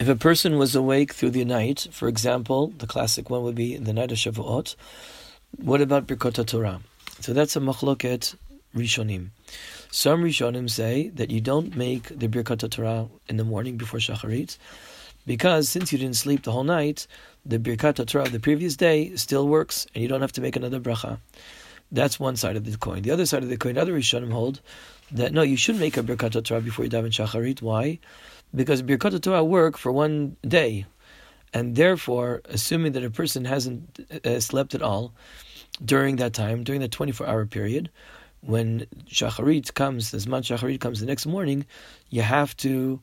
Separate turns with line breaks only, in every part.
If a person was awake through the night, for example, the classic one would be the night of Shavuot, what about Birkot Torah? So that's a machloket Rishonim. Some Rishonim say that you don't make the Birkat Torah in the morning before Shacharit, because since you didn't sleep the whole night, the Birkat Torah of the previous day still works, and you don't have to make another bracha. That's one side of the coin. The other side of the coin, other Rishonim hold that no, you should make a Birkat Torah before you daven Shacharit. Why? Because Birkat Torah work for one day, and therefore, assuming that a person hasn't uh, slept at all during that time, during the 24 hour period, when Shacharit comes, as Zman Shacharit comes the next morning, you have to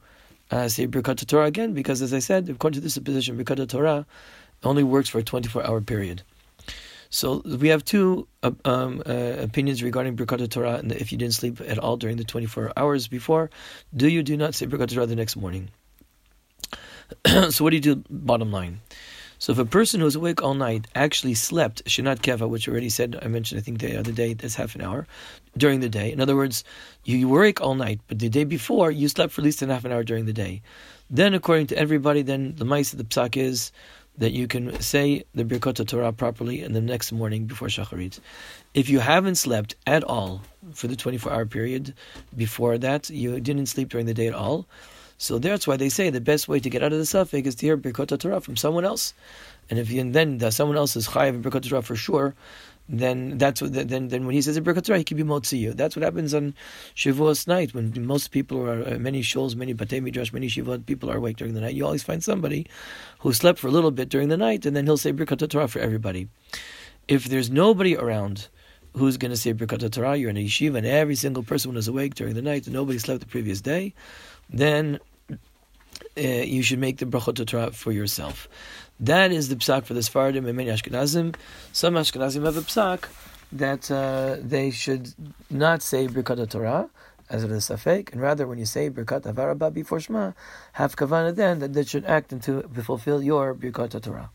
uh, say Birkat Torah again, because as I said, according to this position, Birkat Torah only works for a 24 hour period. So we have two uh, um, uh, opinions regarding Birkat Torah, and if you didn't sleep at all during the 24 hours before, do you do not say Birkat Torah the next morning? so what do you do? Bottom line. So if a person who's awake all night actually slept shinat keva, which already said, I mentioned I think the other day, that's half an hour during the day. In other words, you, were awake all night, but the day before you slept for at least half an hour during the day. Then, according to everybody, then the mice of the psak is that you can say the Birkot Torah properly in the next morning before Shacharit. If you haven't slept at all for the 24 hour period before that, you didn't sleep during the day at all, so that's why they say the best way to get out of the safek is to hear Birkot Torah from someone else. And if you, and then the, someone else is chayiv Birkot Torah for sure, then that's what, then then when he says a Birkot Torah, he can be motzi you. That's what happens on Shavuos night when most people are uh, many shuls, many batei midrash, many shivot people are awake during the night. You always find somebody who slept for a little bit during the night, and then he'll say Birkot Torah for everybody. If there's nobody around who's going to say Birkat Torah, you're in a yeshiva, and every single person was awake during the night, and nobody slept the previous day, then uh, you should make the brachot Torah for yourself. That is the psak for the Sfaradim and many Ashkenazim. Some Ashkenazim have a psak that uh, they should not say Birkat Torah as it is safek, and rather when you say Birkat Ahavah Rabbah before Shema, have kavanah then that that should act into fulfill your Birkat Torah.